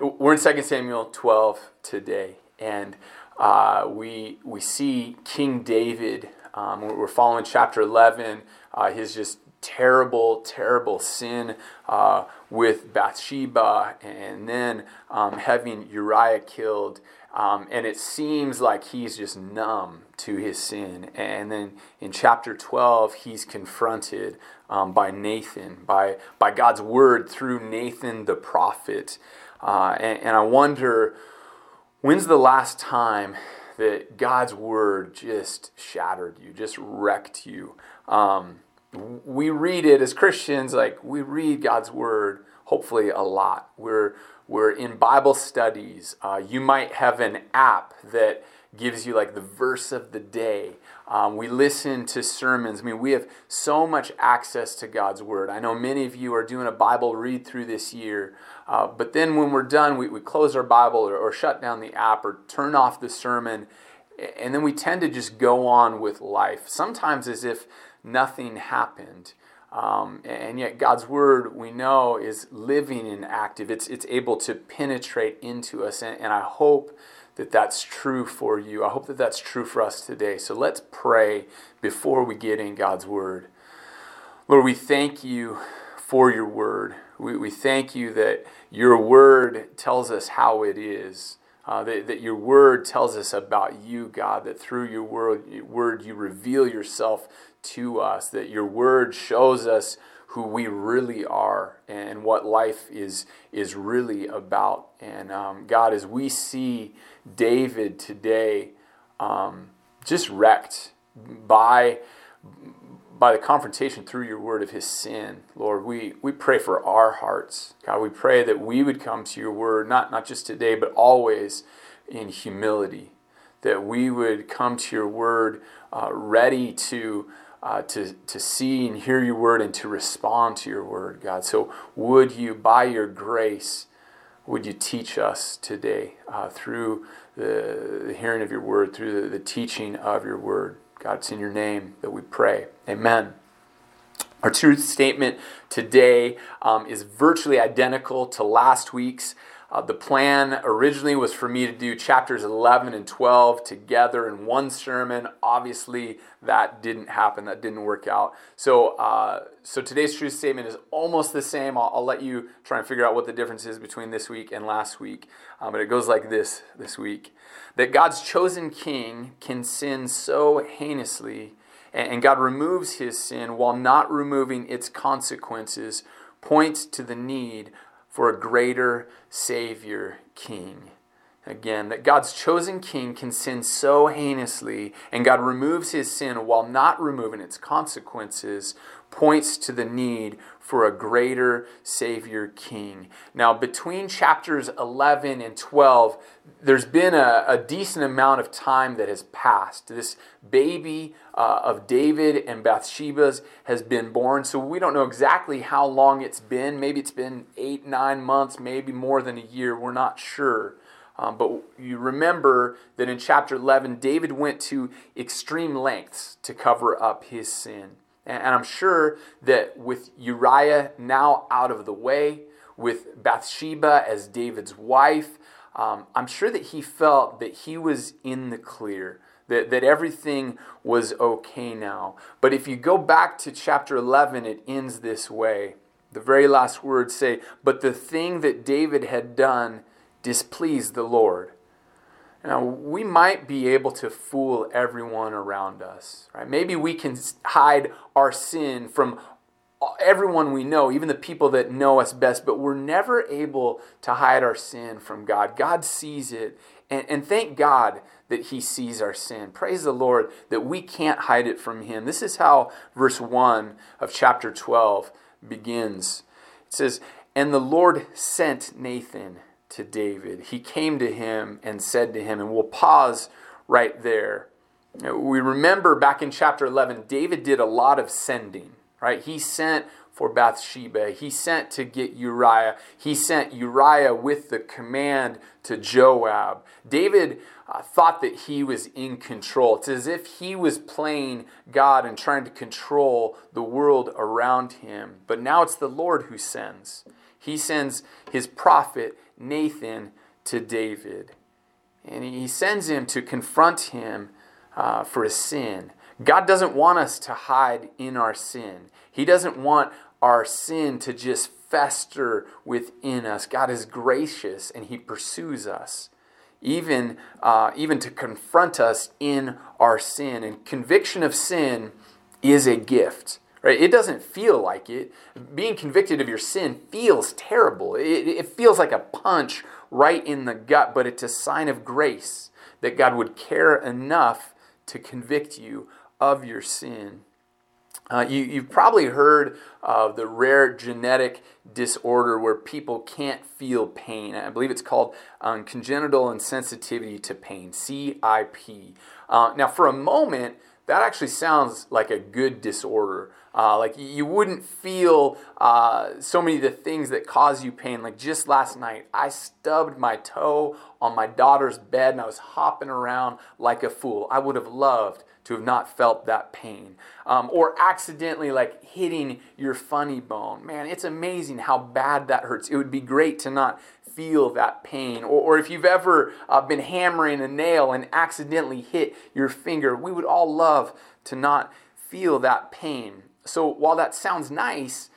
we're in 2 Samuel 12 today, and uh, we, we see King David. Um, we're following chapter 11, uh, his just terrible, terrible sin uh, with Bathsheba, and then um, having Uriah killed. Um, and it seems like he's just numb to his sin. And then in chapter 12, he's confronted um, by Nathan, by, by God's word through Nathan the prophet. Uh, and, and I wonder when's the last time that God's word just shattered you, just wrecked you? Um, we read it as Christians, like we read God's word hopefully a lot. We're, we're in Bible studies. Uh, you might have an app that gives you like the verse of the day. Um, we listen to sermons. I mean, we have so much access to God's Word. I know many of you are doing a Bible read through this year, uh, but then when we're done, we, we close our Bible or, or shut down the app or turn off the sermon, and then we tend to just go on with life, sometimes as if nothing happened. Um, and yet, God's Word, we know, is living and active. It's, it's able to penetrate into us. And, and I hope that that's true for you. I hope that that's true for us today. So let's pray before we get in God's Word. Lord, we thank you for your Word. We, we thank you that your Word tells us how it is. Uh, that, that your word tells us about you, God, that through your word, word you reveal yourself to us, that your word shows us who we really are and what life is, is really about. And um, God, as we see David today um, just wrecked by, by the confrontation through your word of his sin, Lord, we, we pray for our hearts. God, we pray that we would come to your word, not, not just today, but always in humility, that we would come to your word uh, ready to uh, to, to see and hear your word and to respond to your word, God. So, would you, by your grace, would you teach us today uh, through the, the, hearing of your word, through the, the teaching of your word? God, it's in your name that we pray. Amen. Our truth statement today um, is virtually identical to last week's. Uh, the plan originally was for me to do chapters 11 and 12 together in one sermon. Obviously, that didn't happen. That didn't work out. So, uh, so today's truth statement is almost the same. I'll, I'll, let you try and figure out what the difference is between this week and last week. Um, but it goes like this this week: that God's chosen king can sin so heinously, and, and God removes his sin while not removing its consequences. Points to the need for a greater Savior King. Again, that God's chosen king can sin so heinously, and God removes his sin while not removing its consequences, points to the need for a greater Savior King. Now, between chapters 11 and 12, there's been a, a decent amount of time that has passed. This baby uh, of David and Bathsheba's has been born, so we don't know exactly how long it's been. Maybe it's been eight, nine months, maybe more than a year. We're not sure. Um, but you remember that in chapter 11, David went to extreme lengths to cover up his sin. And, I'm sure that with Uriah now out of the way, with Bathsheba as David's wife, um, I'm sure that he felt that he was in the clear, that, that everything was okay now. But if you go back to chapter 11, it ends this way. The very last words say, But the thing that David had done displeased the Lord. Now, we might be able to fool everyone around us, right? Maybe we can hide our sin from uh, everyone we know, even the people that know us best, but we're never able to hide our sin from God. God sees it, and, and thank God that He sees our sin. Praise the Lord that we can't hide it from Him. This is how verse 1 of chapter 12 begins. It says, And the Lord sent Nathan to David. He came to him and said to him, and we'll pause right there. We remember back in chapter 11, David did a lot of sending, right? He sent for Bathsheba. He sent to get Uriah. He sent Uriah with the command to Joab. David uh, thought that he was in control. It's as if he was playing God and trying to control the world around him. But now it's the Lord who sends. He sends his prophet Nathan to David. And he sends him to confront him uh, for his sin. God doesn't want us to hide in our sin. He doesn't want our sin to just fester within us. God is gracious and He pursues us, even, uh, even to confront us in our sin. And conviction of sin is a gift. Right? It doesn't feel like it. Being convicted of your sin feels terrible. It, it feels like a punch right in the gut, but it's a sign of grace that God would care enough to convict you of your sin. Uh, you, have probably heard of the rare genetic disorder where people can't feel pain. I believe it's called um, congenital insensitivity to pain, CIP. Uh, now, for a moment, that actually sounds like a good disorder. Uh, like you wouldn't feel uh, so many of the things that cause you pain. Like just last night, I stubbed my toe on my daughter's bed and I was hopping around like a fool. I would have loved to have not felt that pain. Um, or accidentally like hitting your funny bone. Man, it's amazing how bad that hurts. It would be great to not feel that pain. Or, or if you've ever uh, been hammering a nail and accidentally hit your finger, we would all love to not feel that pain. So while that sounds nice,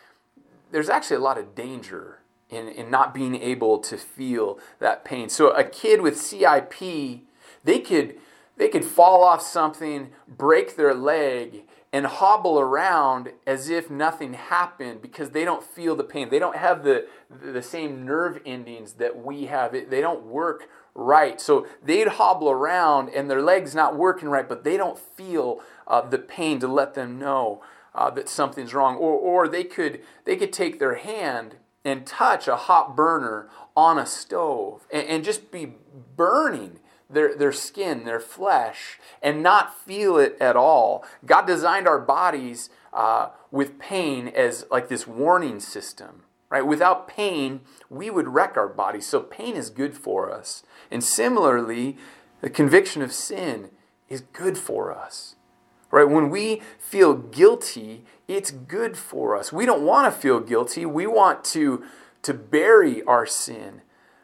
there's actually a lot of danger in, in not being able to feel that pain. So a kid with CIP, they could they could fall off something, break their leg, and hobble around as if nothing happened because they don't feel the pain. They don't have the, the same nerve endings that we have. It, They don't work right. So they'd hobble around and their leg's not working right, but they don't feel uh, the pain to let them know uh, that something's wrong. Or, or they, could, they could take their hand and touch a hot burner on a stove and, and just be burning their, their skin, their flesh, and not feel it at all. God designed our bodies uh, with pain as like this warning system, right? Without pain, we would wreck our bodies. So pain is good for us. And similarly, the conviction of sin is good for us. Right? When we feel guilty, it's good for us. We don't want to feel guilty. We want to, to bury our sin.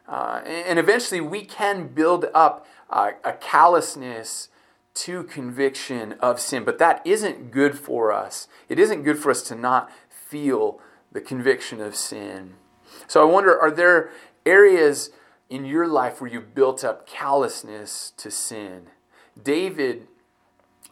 Uh, and eventually we can build up uh, a callousness to conviction of sin. But that isn't good for us. It isn't good for us to not feel the conviction of sin. So I wonder are there areas in your life where you built up callousness to sin? David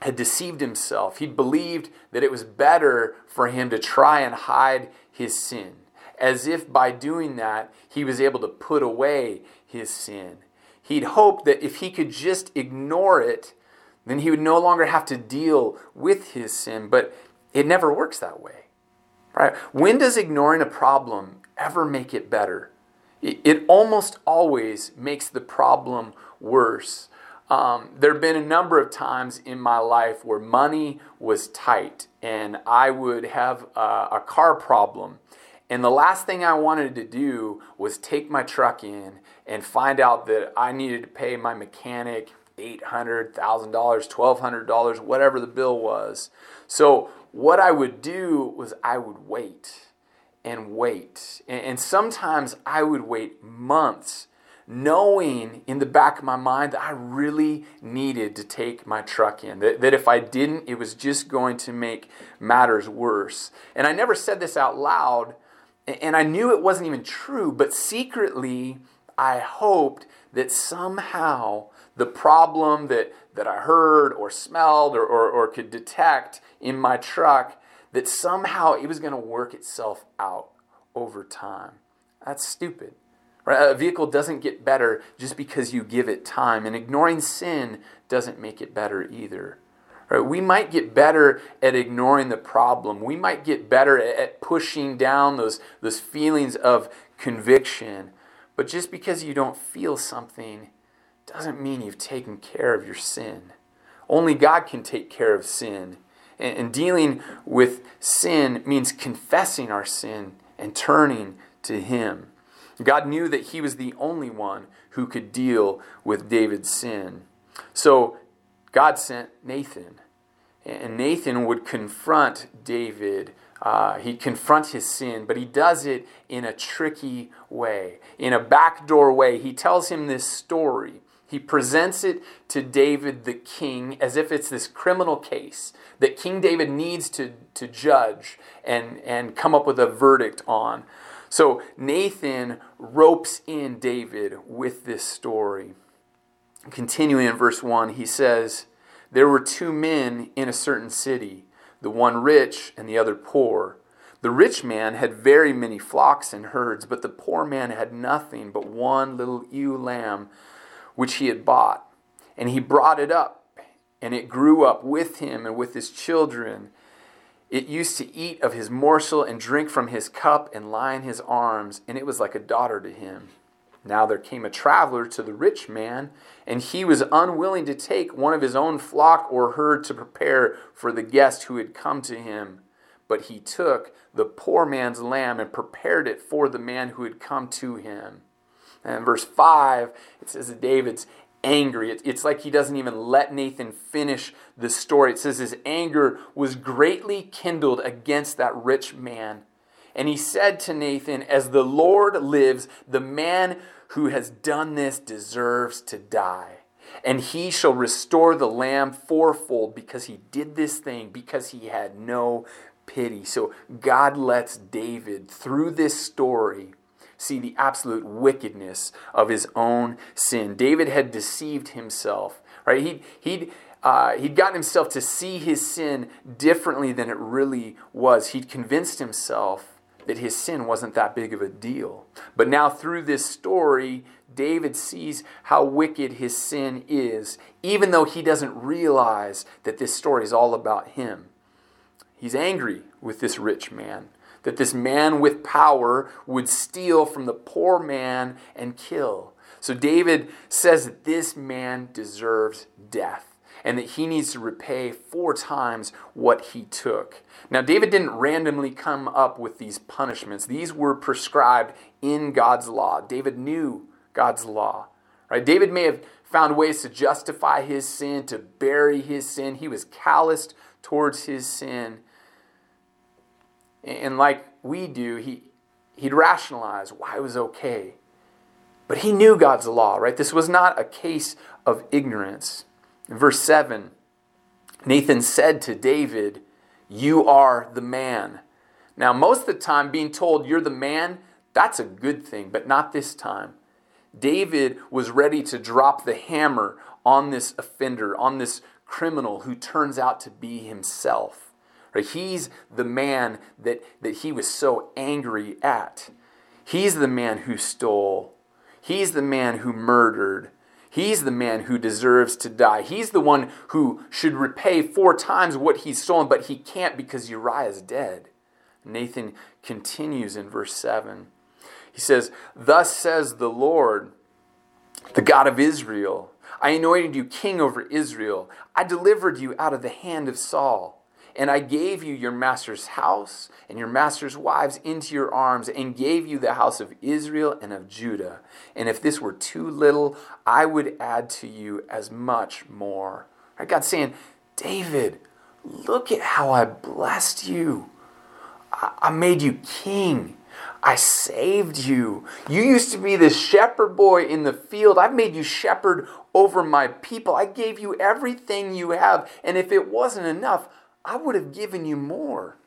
had deceived himself. He believed that it was better for him to try and hide his sin, as if by doing that he was able to put away his sin. He'd hoped that if he could just ignore it, then he would no longer have to deal with his sin. But it never works that way. Right? When does ignoring a problem ever make it better? It, almost always makes the problem worse. Um, there have been a number of times in my life where money was tight and I would have a, a car problem. And the last thing I wanted to do was take my truck in and find out that I needed to pay my mechanic $800, $1,000, $1,200, whatever the bill was. So, what I would do was I would wait and wait. And sometimes I would wait months, knowing in the back of my mind that I really needed to take my truck in. That, that if I didn't, it was just going to make matters worse. And I never said this out loud, and I knew it wasn't even true, but secretly, I hoped that somehow the problem that, that I heard or smelled or, or, or could detect in my truck, that somehow it was going to work itself out over time. That's stupid. Right? A vehicle doesn't get better just because you give it time, and ignoring sin doesn't make it better either. Right? We might get better at ignoring the problem. We might get better at pushing down those, those feelings of conviction. But just because you don't feel something doesn't mean you've taken care of your sin. Only God can take care of sin. And, dealing with sin means confessing our sin and turning to Him. God knew that He was the only one who could deal with David's sin. So God sent Nathan. And Nathan would confront David uh, he confronts his sin, but he does it in a tricky way, in a backdoor way. He tells him this story. He presents it to David the king as if it's this criminal case that King David needs to, to judge and, and come up with a verdict on. So Nathan ropes in David with this story. Continuing in verse 1, he says, There were two men in a certain city the one rich and the other poor. The rich man had very many flocks and herds, but the poor man had nothing but one little ewe lamb which he had bought. And he brought it up, and it grew up with him and with his children. It used to eat of his morsel and drink from his cup and lie in his arms, and it was like a daughter to him. Now there came a traveler to the rich man, and he was unwilling to take one of his own flock or herd to prepare for the guest who had come to him. But he took the poor man's lamb and prepared it for the man who had come to him. And verse 5, it says that David's angry. It's like he doesn't even let Nathan finish the story. It says his anger was greatly kindled against that rich man. And he said to Nathan, As the Lord lives, the man who has done this deserves to die. And he shall restore the lamb fourfold because he did this thing, because he had no pity. So God lets David, through this story, see the absolute wickedness of his own sin. David had deceived himself, right? He'd, he'd, uh, he'd gotten himself to see his sin differently than it really was. He'd convinced himself that his sin wasn't that big of a deal. But now, through this story, David sees how wicked his sin is, even though he doesn't realize that this story is all about him. He's angry with this rich man, that this man with power would steal from the poor man and kill. So David says that this man deserves death and that he needs to repay four times what he took. Now, David didn't randomly come up with these punishments, these were prescribed in God's law. David knew God's law. Right? David may have found ways to justify his sin, to bury his sin. He was calloused towards his sin. And like we do, he, he'd rationalize why it was okay. But he knew God's law, right? This was not a case of ignorance. Verse 7, Nathan said to David, You are the man. Now, most of the time, being told you're the man, that's a good thing, but not this time. David was ready to drop the hammer on this offender, on this criminal who turns out to be himself. Right? He's the man that, that he was so angry at. He's the man who stole. He's the man who murdered. He's the man who deserves to die. He's the one who should repay four times what he's stolen, but he can't because Uriah is dead. Nathan continues in verse 7. He says, Thus says the Lord, the God of Israel I anointed you king over Israel. I delivered you out of the hand of Saul. And I gave you your master's house and your master's wives into your arms, and gave you the house of Israel and of Judah. And if this were too little, I would add to you as much more. Right? God's saying, David, look at how I blessed you. I made you king. I saved you. You used to be the shepherd boy in the field. I've made you shepherd over my people. I gave you everything you have. And if it wasn't enough, I would have given you more.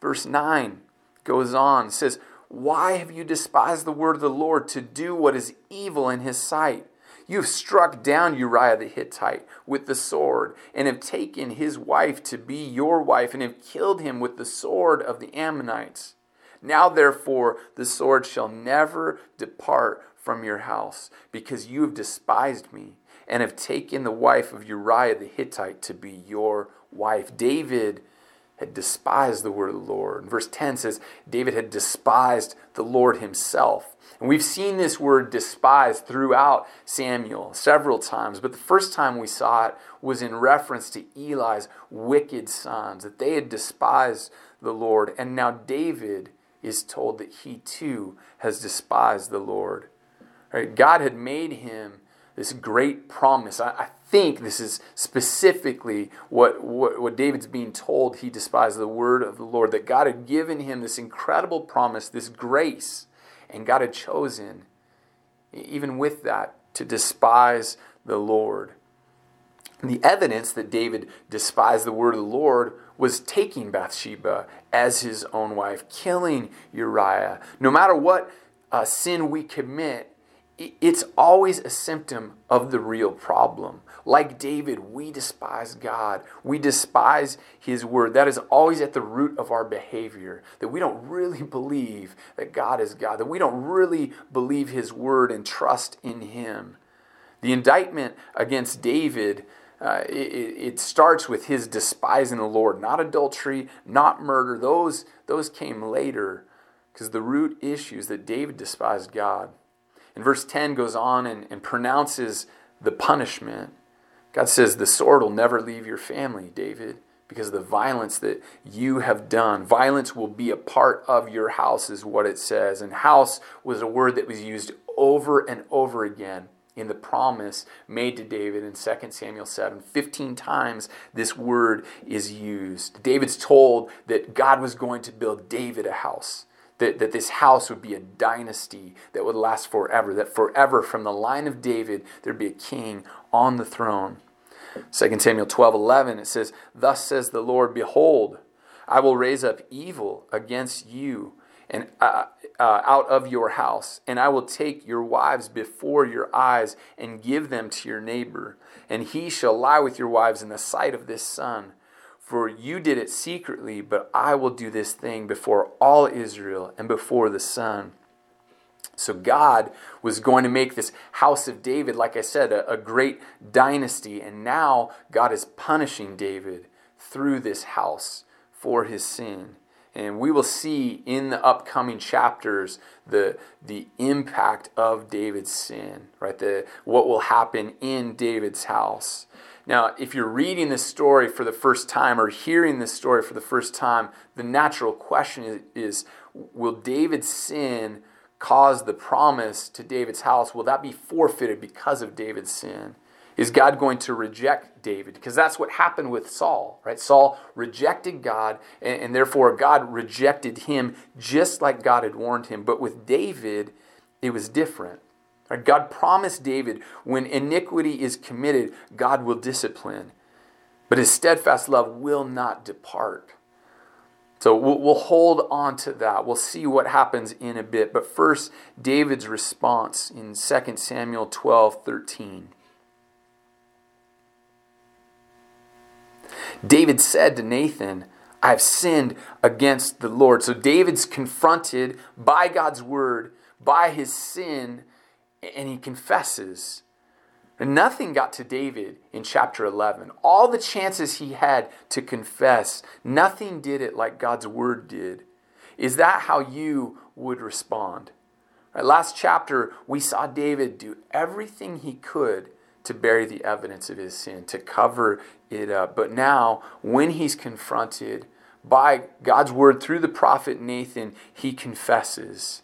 Verse 9 goes on, says, Why have you despised the word of the Lord to do what is evil in his sight? You have struck down Uriah the Hittite with the sword, and have taken his wife to be your wife, and have killed him with the sword of the Ammonites. Now, therefore, the sword shall never depart from your house, because you have despised me, and have taken the wife of Uriah the Hittite to be your wife. David had despised the word of the Lord. And verse 10 says, David had despised the Lord himself. And we've seen this word despised throughout Samuel several times, but the first time we saw it was in reference to Eli's wicked sons, that they had despised the Lord. And now David is told that he too has despised the Lord. Right? God had made him this great promise. I, I think this is specifically what, what, what David's being told. He despised the word of the Lord, that God had given him this incredible promise, this grace, and God had chosen, even with that, to despise the Lord. And the evidence that David despised the word of the Lord was taking Bathsheba as his own wife, killing Uriah. No matter what uh, sin we commit, it's always a symptom of the real problem. Like David, we despise God. We despise His word. That is always at the root of our behavior. That we don't really believe that God is God. That we don't really believe His word and trust in Him. The indictment against David. Uh, it, it starts with his despising the Lord, not adultery, not murder. Those, those came later because the root issues that David despised God. And verse 10 goes on and, and pronounces the punishment. God says, The sword will never leave your family, David, because of the violence that you have done. Violence will be a part of your house, is what it says. And house was a word that was used over and over again in the promise made to David in 2 Samuel 7. 15 times this word is used. David's told that God was going to build David a house that, that this house would be a dynasty that would last forever, that forever from the line of David there'd be a king on the throne. 2 Samuel 12 11, it says, Thus says the Lord, Behold, I will raise up evil against you and uh, uh, out of your house, and I will take your wives before your eyes and give them to your neighbor, and he shall lie with your wives in the sight of this sun. For you did it secretly, but I will do this thing before all Israel and before the sun. So God was going to make this house of David, like I said, a, a, great dynasty. And now God is punishing David through this house for his sin. And we will see in the upcoming chapters the, the impact of David's sin, right? The, what will happen in David's house. Now, if you're reading this story for the first time or hearing this story for the first time, the natural question is, is will David's sin cause the promise to David's house? Will that be forfeited because of David's sin? Is God going to reject David? Because that's what happened with Saul, right? Saul rejected God, and, and therefore God rejected him just like God had warned him. But with David, it was different. God promised David when iniquity is committed, God will discipline, but his steadfast love will not depart. So we'll, hold on to that. We'll see what happens in a bit. But first, David's response in 2 Samuel 12 13. David said to Nathan, I have sinned against the Lord. So David's confronted by God's word, by his sin and he confesses. And nothing got to David in chapter 11. All the chances he had to confess, nothing did it like God's word did. Is that how you would respond? Right, last chapter, we saw David do everything he could to bury the evidence of his sin, to cover it up. But now, when he's confronted by God's word through the prophet Nathan, he confesses.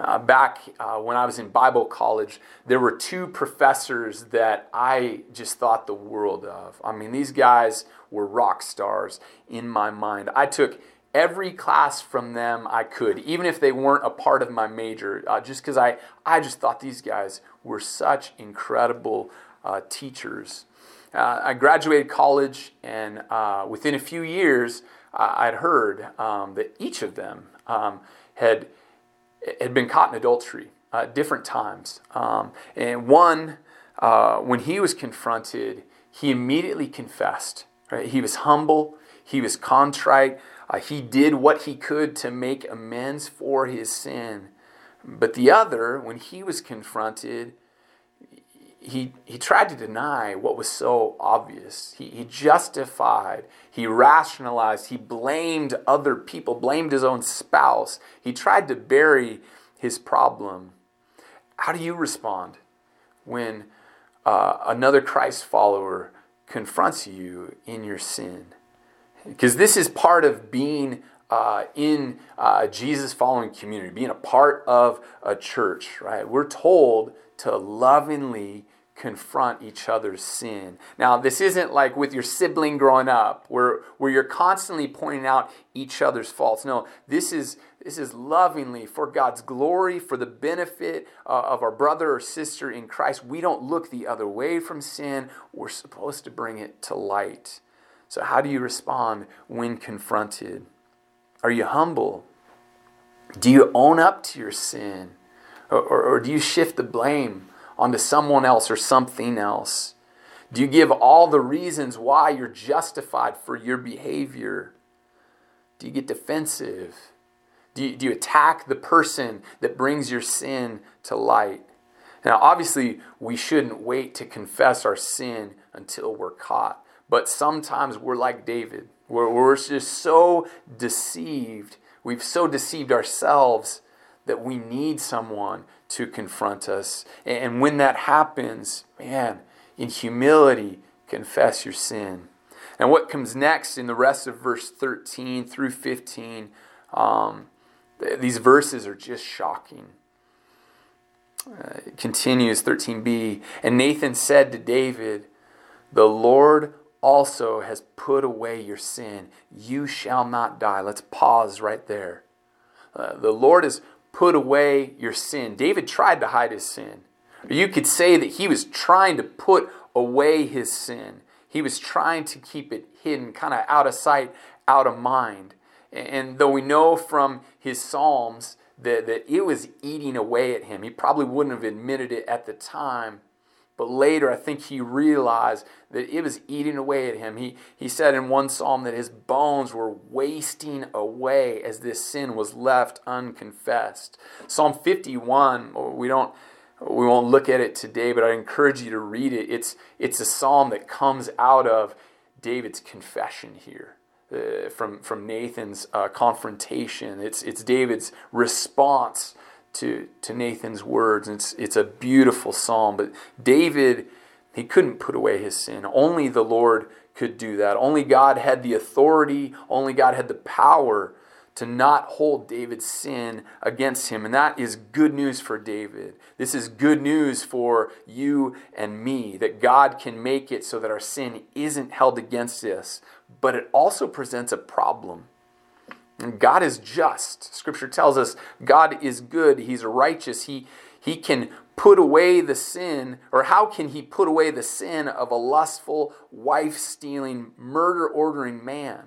Uh, back uh, when I was in Bible college, there were two professors that I just thought the world of. I mean, these guys were rock stars in my mind. I took every class from them I could, even if they weren't a part of my major, uh, just because I, I just thought these guys were such incredible uh, teachers. Uh, I graduated college, and uh, within a few years, I'd heard um, that each of them um, had had been caught in adultery uh, different times. Um, and one, uh, when he was confronted, he immediately confessed. Right? He was humble, he was contrite, uh, he did what he could to make amends for his sin. But the other, when he was confronted, he, he tried to deny what was so obvious. He, he justified, he rationalized, he blamed other people, blamed his own spouse. He tried to bury his problem. How do you respond when uh, another Christ follower confronts you in your sin? Because this is part of being uh, in uh, a Jesus following community, being a part of a church, right? We're told to lovingly confront each other's sin. Now, this isn't like with your sibling growing up where, where you're constantly pointing out each other's faults. No, this is, this is lovingly for God's glory, for the benefit uh, of our brother or sister in Christ. We don't look the other way from sin, we're supposed to bring it to light. So, how do you respond when confronted? Are you humble? Do you own up to your sin? Or, or, or do you shift the blame? Onto someone else or something else? Do you give all the reasons why you're justified for your behavior? Do you get defensive? Do you, do you attack the person that brings your sin to light? Now, obviously, we shouldn't wait to confess our sin until we're caught. But sometimes we're like David, where we're just so deceived. We've so deceived ourselves that we need someone to confront us. And when that happens, man, in humility, confess your sin. And what comes next in the rest of verse 13 through 15, um, these verses are just shocking. Uh, it continues 13b. And Nathan said to David, The Lord also has put away your sin. You shall not die. Let's pause right there. Uh, the Lord has put away your sin. David tried to hide his sin. Or you could say that he was trying to put away his sin. He was trying to keep it hidden, kind of out of sight, out of mind. And though we know from his Psalms that, that it was eating away at him, he probably wouldn't have admitted it at the time. But later, I think he realized that it was eating away at him. He, he said in one psalm that his bones were wasting away as this sin was left unconfessed. Psalm 51, we don't. We won't look at it today, but I encourage you to read it. It's, it's a psalm that comes out of David's confession here. Uh, from from Nathan's uh, confrontation. It's it's David's response to, to Nathan's words. It's, it's a beautiful psalm. But David, he couldn't put away his sin. Only the Lord could do that. Only God had the authority, only God had the power to not hold David's sin against him. And that is good news for David. This is good news for you and me that God can make it so that our sin isn't held against us. But it also presents a problem. God is just. Scripture tells us God is good, He's righteous. He, he can put away the sin, or how can He put away the sin of a lustful, wife stealing, murder ordering man?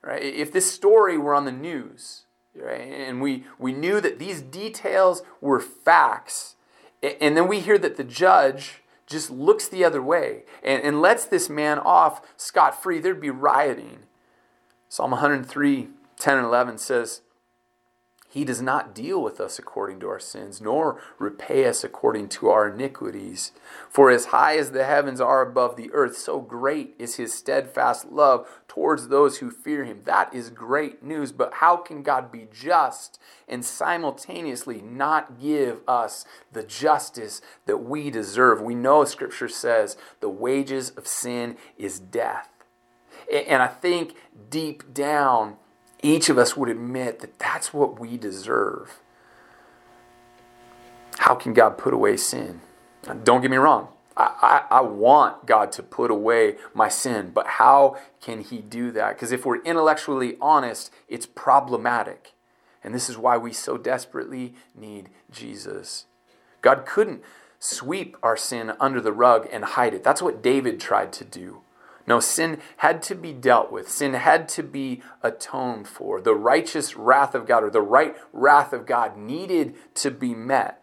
Right? If this story were on the news, right, and we, we knew that these details were facts, and then we hear that the judge just looks the other way and, and lets this man off scot free, there'd be rioting. Psalm 103 10 and 11 says, He does not deal with us according to our sins, nor repay us according to our iniquities. For as high as the heavens are above the earth, so great is His steadfast love towards those who fear Him. That is great news. But how can God be just and simultaneously not give us the justice that we deserve? We know Scripture says the wages of sin is death. And I think deep down, each of us would admit that that's what we deserve. How can God put away sin? Don't get me wrong. I, I, I, want God to put away my sin, but how can He do that? Because if we're intellectually honest, it's problematic. And this is why we so desperately need Jesus. God couldn't sweep our sin under the rug and hide it. That's what David tried to do. No, sin had to be dealt with. Sin had to be atoned for. The righteous wrath of God, or the right wrath of God, needed to be met.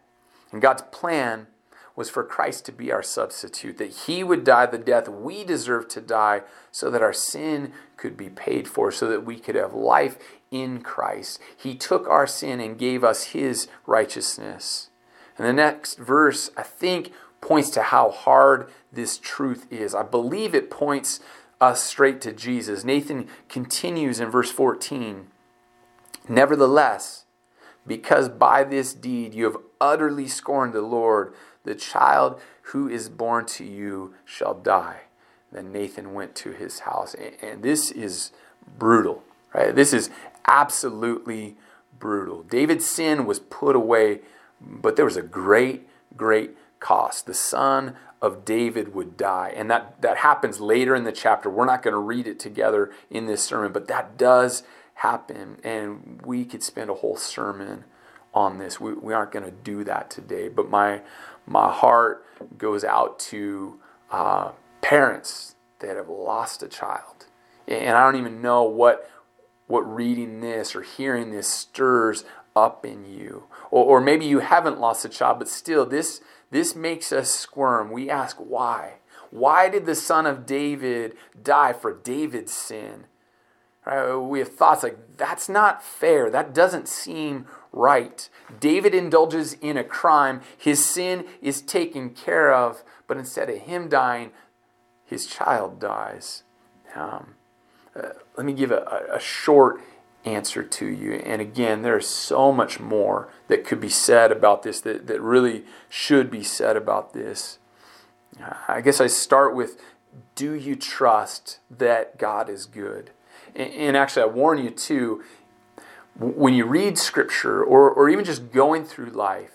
And God's plan was for Christ to be our substitute, that he would die the death we deserve to die, so that our sin could be paid for, so that we could have life in Christ. He took our sin and gave us his righteousness. And the next verse, I think, points to how hard this truth is. I believe it points us straight to Jesus. Nathan continues in verse 14 Nevertheless, because by this deed you have utterly scorned the Lord, the child who is born to you shall die. Then Nathan went to his house. And this is brutal, right? This is absolutely brutal. David's sin was put away, but there was a great, great cost. The son of David would die. And that, that happens later in the chapter. We're not going to read it together in this sermon, but that does happen. And we could spend a whole sermon on this. We, we aren't going to do that today. But my, my heart goes out to uh, parents that have lost a child. And I don't even know what, what reading this or hearing this stirs up in you. Or, or maybe you haven't lost a child, but still, this, this makes us squirm. We ask why. Why did the son of David die for David's sin? Right? We have thoughts like, that's not fair. That doesn't seem right. David indulges in a crime. His sin is taken care of, but instead of him dying, his child dies. Um, uh, let me give a, a short answer to you. And again, there's so much more that could be said about this that, that really should be said about this. I guess I start with do you trust that God is good? And, and actually, I warn you too, when you read scripture or, or even just going through life,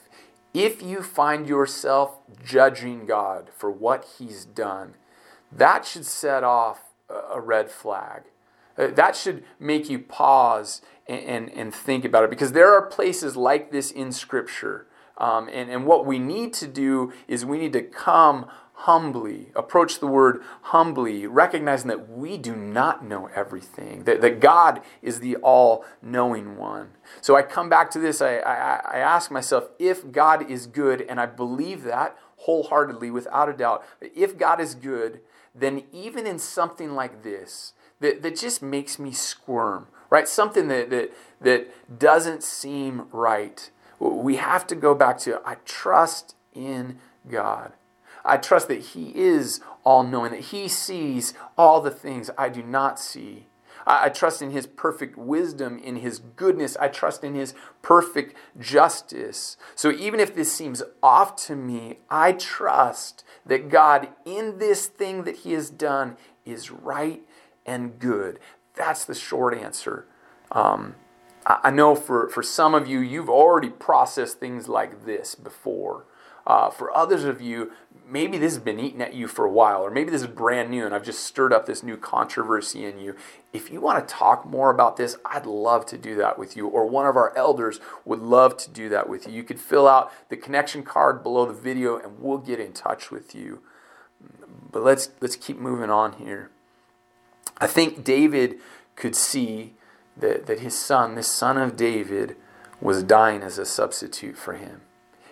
if you find yourself judging God for what he's done, that should set off a red flag. Uh, that should make you pause and, and, and, think about it because there are places like this in Scripture. Um, and, and what we need to do is we need to come humbly, approach the word humbly, recognizing that we do not know everything, that, that God is the all knowing one. So I come back to this, I, I, I ask myself if God is good, and I believe that wholeheartedly, without a doubt, if God is good, then even in something like this, that, that just makes me squirm, right? Something that, that, that doesn't seem right. We have to go back to I trust in God. I trust that He is all knowing, that He sees all the things I do not see. I, I, trust in His perfect wisdom, in His goodness. I trust in His perfect justice. So even if this seems off to me, I trust that God, in this thing that He has done, is right and good. That's the short answer. Um, I know for, for some of you, you've already processed things like this before. Uh, for others of you, maybe this has been eating at you for a while, or maybe this is brand new and I've just stirred up this new controversy in you. If you want to talk more about this, I'd love to do that with you, or one of our elders would love to do that with you. You could fill out the connection card below the video and we'll get in touch with you. But let's, let's keep moving on here. I think David could see that, that his son, this son of David, was dying as a substitute for him.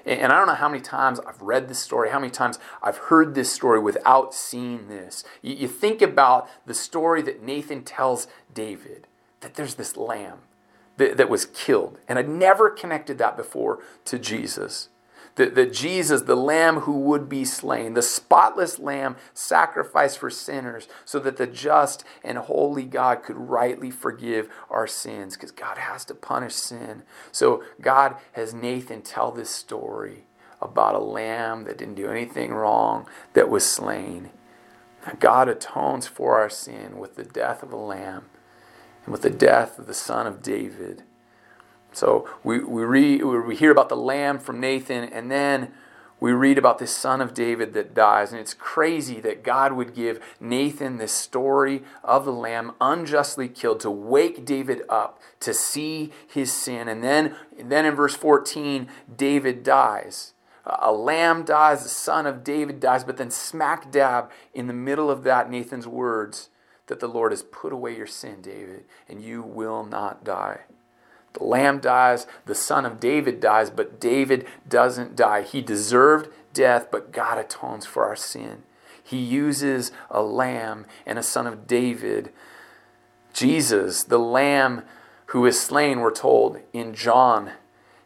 And I don't know how many times I've read this story, how many times I've heard this story without seeing this. You, you think about the story that Nathan tells David that there's this lamb that, that was killed. And I'd never connected that before to Jesus that, that Jesus, the Lamb who would be slain, the spotless Lamb sacrificed for sinners, so that the just and holy God could rightly forgive our sins, because God has to punish sin. So God has Nathan tell this story about a lamb that didn't do anything wrong, that was slain. God atones for our sin with the death of a lamb and with the death of the Son of David. So we, we, read, we hear about the lamb from Nathan, and then we read about this son of David that dies. And it's crazy that God would give Nathan this story of the lamb unjustly killed to wake David up to see his sin. And then, and then in verse 14, David dies. A lamb dies, the son of David dies, but then smack dab in the middle of that, Nathan's words that the Lord has put away your sin, David, and you will not die. The lamb dies, the son of David dies, but David doesn't die. He deserved death, but God atones for our sin. He uses a lamb and a son of David. Jesus, the lamb who is slain, we're told in John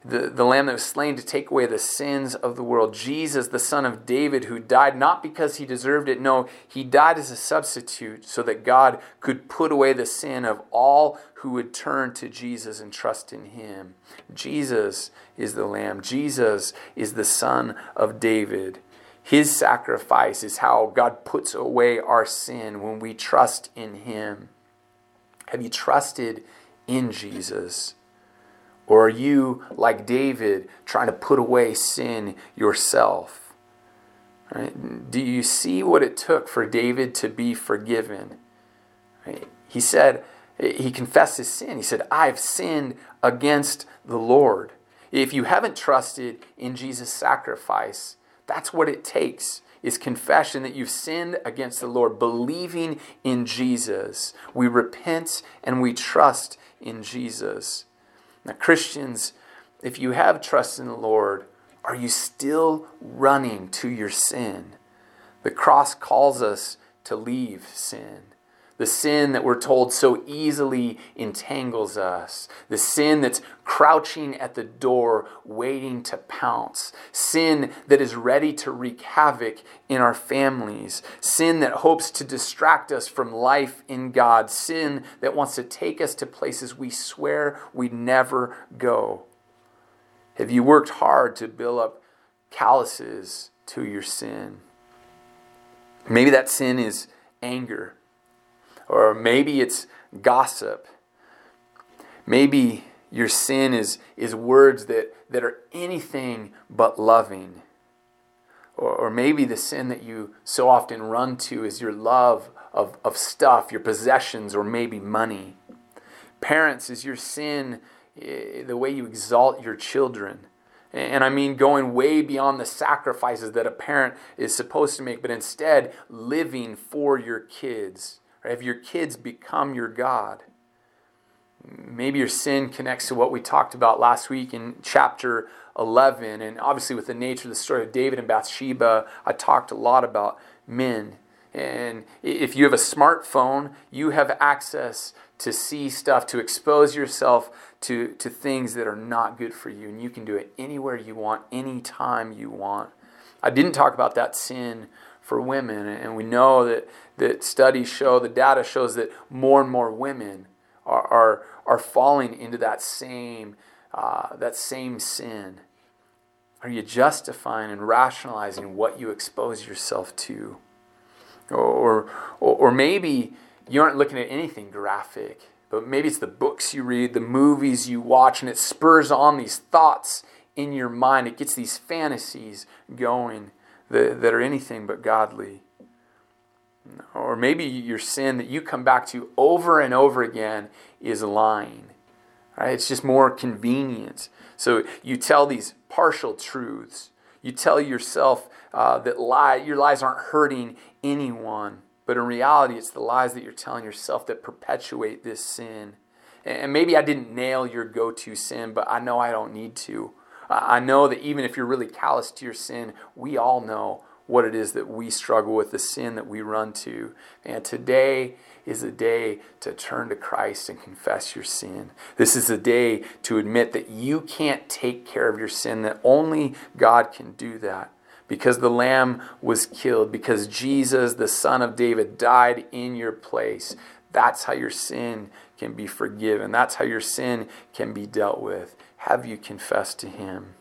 the, the lamb that was slain to take away the sins of the world. Jesus, the son of David, who died not because he deserved it. No, he died as a substitute so that God could put away the sin of all who would turn to Jesus and trust in him. Jesus is the lamb. Jesus is the son of David. His sacrifice is how God puts away our sin when we trust in him. Have you trusted in Jesus? Or are you, like David, trying to put away sin yourself? Right? Do you see what it took for David to be forgiven? Right? He said, he confessed his sin. He said, I've sinned against the Lord. If you haven't trusted in Jesus' sacrifice, that's what it takes is confession that you've sinned against the Lord, believing in Jesus. We repent and we trust in Jesus. Now, Christians, if you have trust in the Lord, are you still running to your sin? The cross calls us to leave sin. The sin that we're told so easily entangles us. The sin that's crouching at the door, waiting to pounce. Sin that is ready to wreak havoc in our families. Sin that hopes to distract us from life in God. Sin that wants to take us to places we swear we'd never go. Have you worked hard to build up calluses to your sin? Maybe that sin is anger or maybe it's gossip. Maybe your sin is, is words that, that are anything but loving. Or, or maybe the sin that you so often run to is your love of, of stuff, your possessions, or maybe money. Parents, is your sin eh, the way you exalt your children? And I mean going way beyond the sacrifices that a parent is supposed to make, but instead living for your kids. Have your kids become your God? Maybe your sin connects to what we talked about last week in chapter 11. And obviously, with the nature of the story of David and Bathsheba, I talked a lot about men. And if you have a smartphone, you have access to see stuff, to expose yourself to, to things that are not good for you. And you can do it anywhere you want, anytime you want. I didn't talk about that sin for women. And we know that, that studies show, the data shows that more and more women are, are, are falling into that same, uh, that same sin. Are you justifying and rationalizing what you expose yourself to? Or, or, or maybe you aren't looking at anything graphic, but maybe it's the books you read, the movies you watch, and it spurs on these thoughts in your mind. It gets these fantasies going that, that are anything but godly. Or maybe your sin that you come back to over and over again is lying. Right? It's just more convenient. So you tell these partial truths. You tell yourself uh, that lie, your lies aren't hurting anyone. But in reality, it's the lies that you're telling yourself that perpetuate this sin. And maybe I didn't nail your go to sin, but I know I don't need to. I know that even if you're really callous to your sin, we all know what it is that we struggle with, the sin that we run to. And today is a day to turn to Christ and confess your sin. This is a day to admit that you can't take care of your sin, that only God can do that. Because the Lamb was killed, because Jesus, the Son of David, died in your place. That's how your sin can be forgiven. That's how your sin can be dealt with. Have you confessed to Him?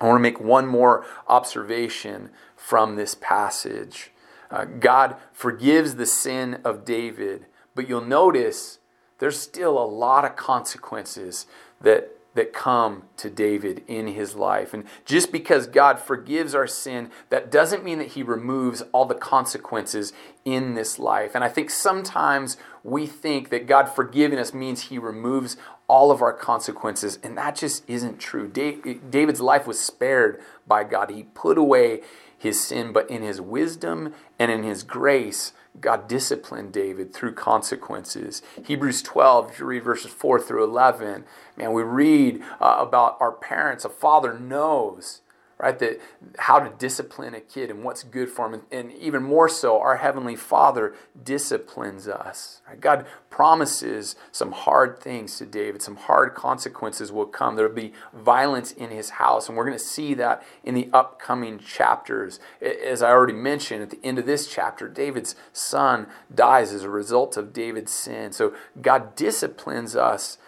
I want to make one more observation from this passage. Uh, God forgives the sin of David, but you'll notice there's still a lot of consequences that that come to David in his life. And just because God forgives our sin, that doesn't mean that he removes all the consequences in this life. And I think sometimes we think that God forgiving us means he removes all of our consequences, and that just isn't true. David's life was spared by God. He put away his sin, but in his wisdom and in his grace, God disciplined David through consequences. Hebrews 12, if you read verses 4 through 11, man, we read uh, about our parents. A father knows right? That how to discipline a kid and what's good for him. And, and even more so, our Heavenly Father disciplines us. Right? God promises some hard things to David, some hard consequences will come. There'll be violence in his house, and we're going to see that in the upcoming chapters. As I already mentioned, at the end of this chapter, David's son dies as a result of David's sin. So God disciplines us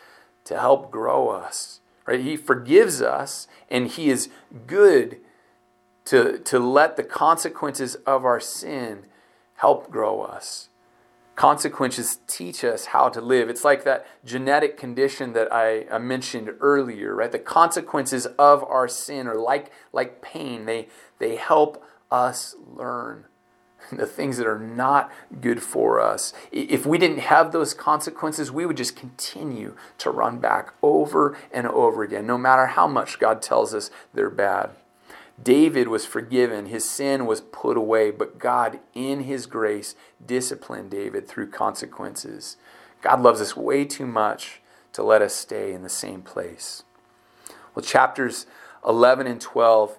to help grow us Right? He forgives us, and He is good to, to let the consequences of our sin help grow us. Consequences teach us how to live. It's like that genetic condition that I, I mentioned earlier, right? The consequences of our sin are like, like pain. They, they help us learn the things that are not good for us. If we didn't have those consequences, we would just continue to run back over and over again, no matter how much God tells us they're bad. David was forgiven, his sin was put away, but God, in his grace, disciplined David through consequences. God loves us way too much to let us stay in the same place. Well, chapters 11 and 12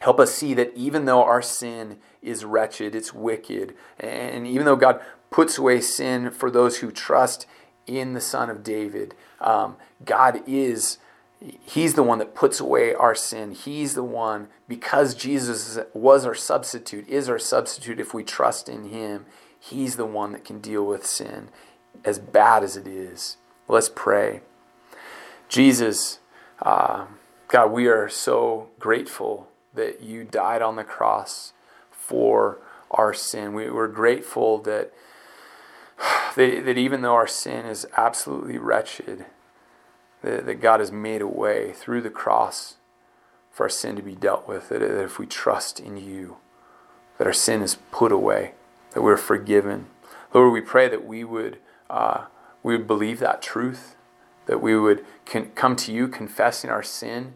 help us see that even though our sin is wretched, it's wicked, and even though God puts away sin for those who trust in the Son of David, um, God is He's the one that puts away our sin. He's the one, because Jesus was our substitute, is our substitute if we trust in Him. He's the one that can deal with sin, as bad as it is. Let's pray. Jesus, uh, God, we are so grateful that you died on the cross for our sin. We, we're grateful that, that, that even though our sin is absolutely wretched, that, that God has made a way through the cross for our sin to be dealt with, that, that if we trust in you, that our sin is put away, that we're forgiven. Lord, we pray that we would, uh, we would believe that truth, that we would con- come to you confessing our sin,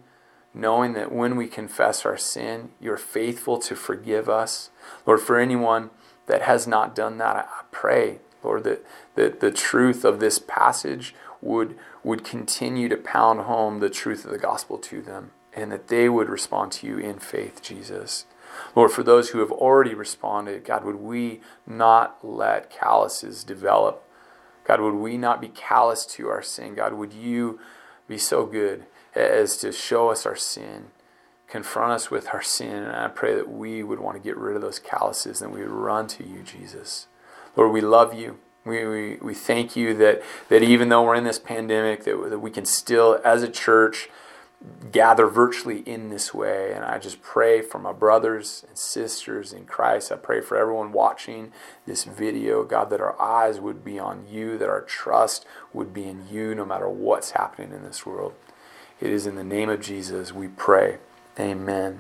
knowing that when we confess our sin, you're faithful to forgive us. Lord, for anyone that has not done that, I pray, Lord, that, that the truth of this passage would, would continue to pound home the truth of the gospel to them and that they would respond to you in faith, Jesus. Lord, for those who have already responded, God, would we not let calluses develop? God, would we not be callous to our sin? God, would you be so good as to show us our sin, confront us with our sin, and I pray that we would want to get rid of those calluses and we would run to you, Jesus. Lord, we love you. We, we, we thank you that, that even though we're in this pandemic, that, that we can still, as a church, gather virtually in this way. And I just pray for my brothers and sisters in Christ. I pray for everyone watching this video, God, that our eyes would be on you, that our trust would be in you no matter what's happening in this world. It is in the name of Jesus we pray. Amen.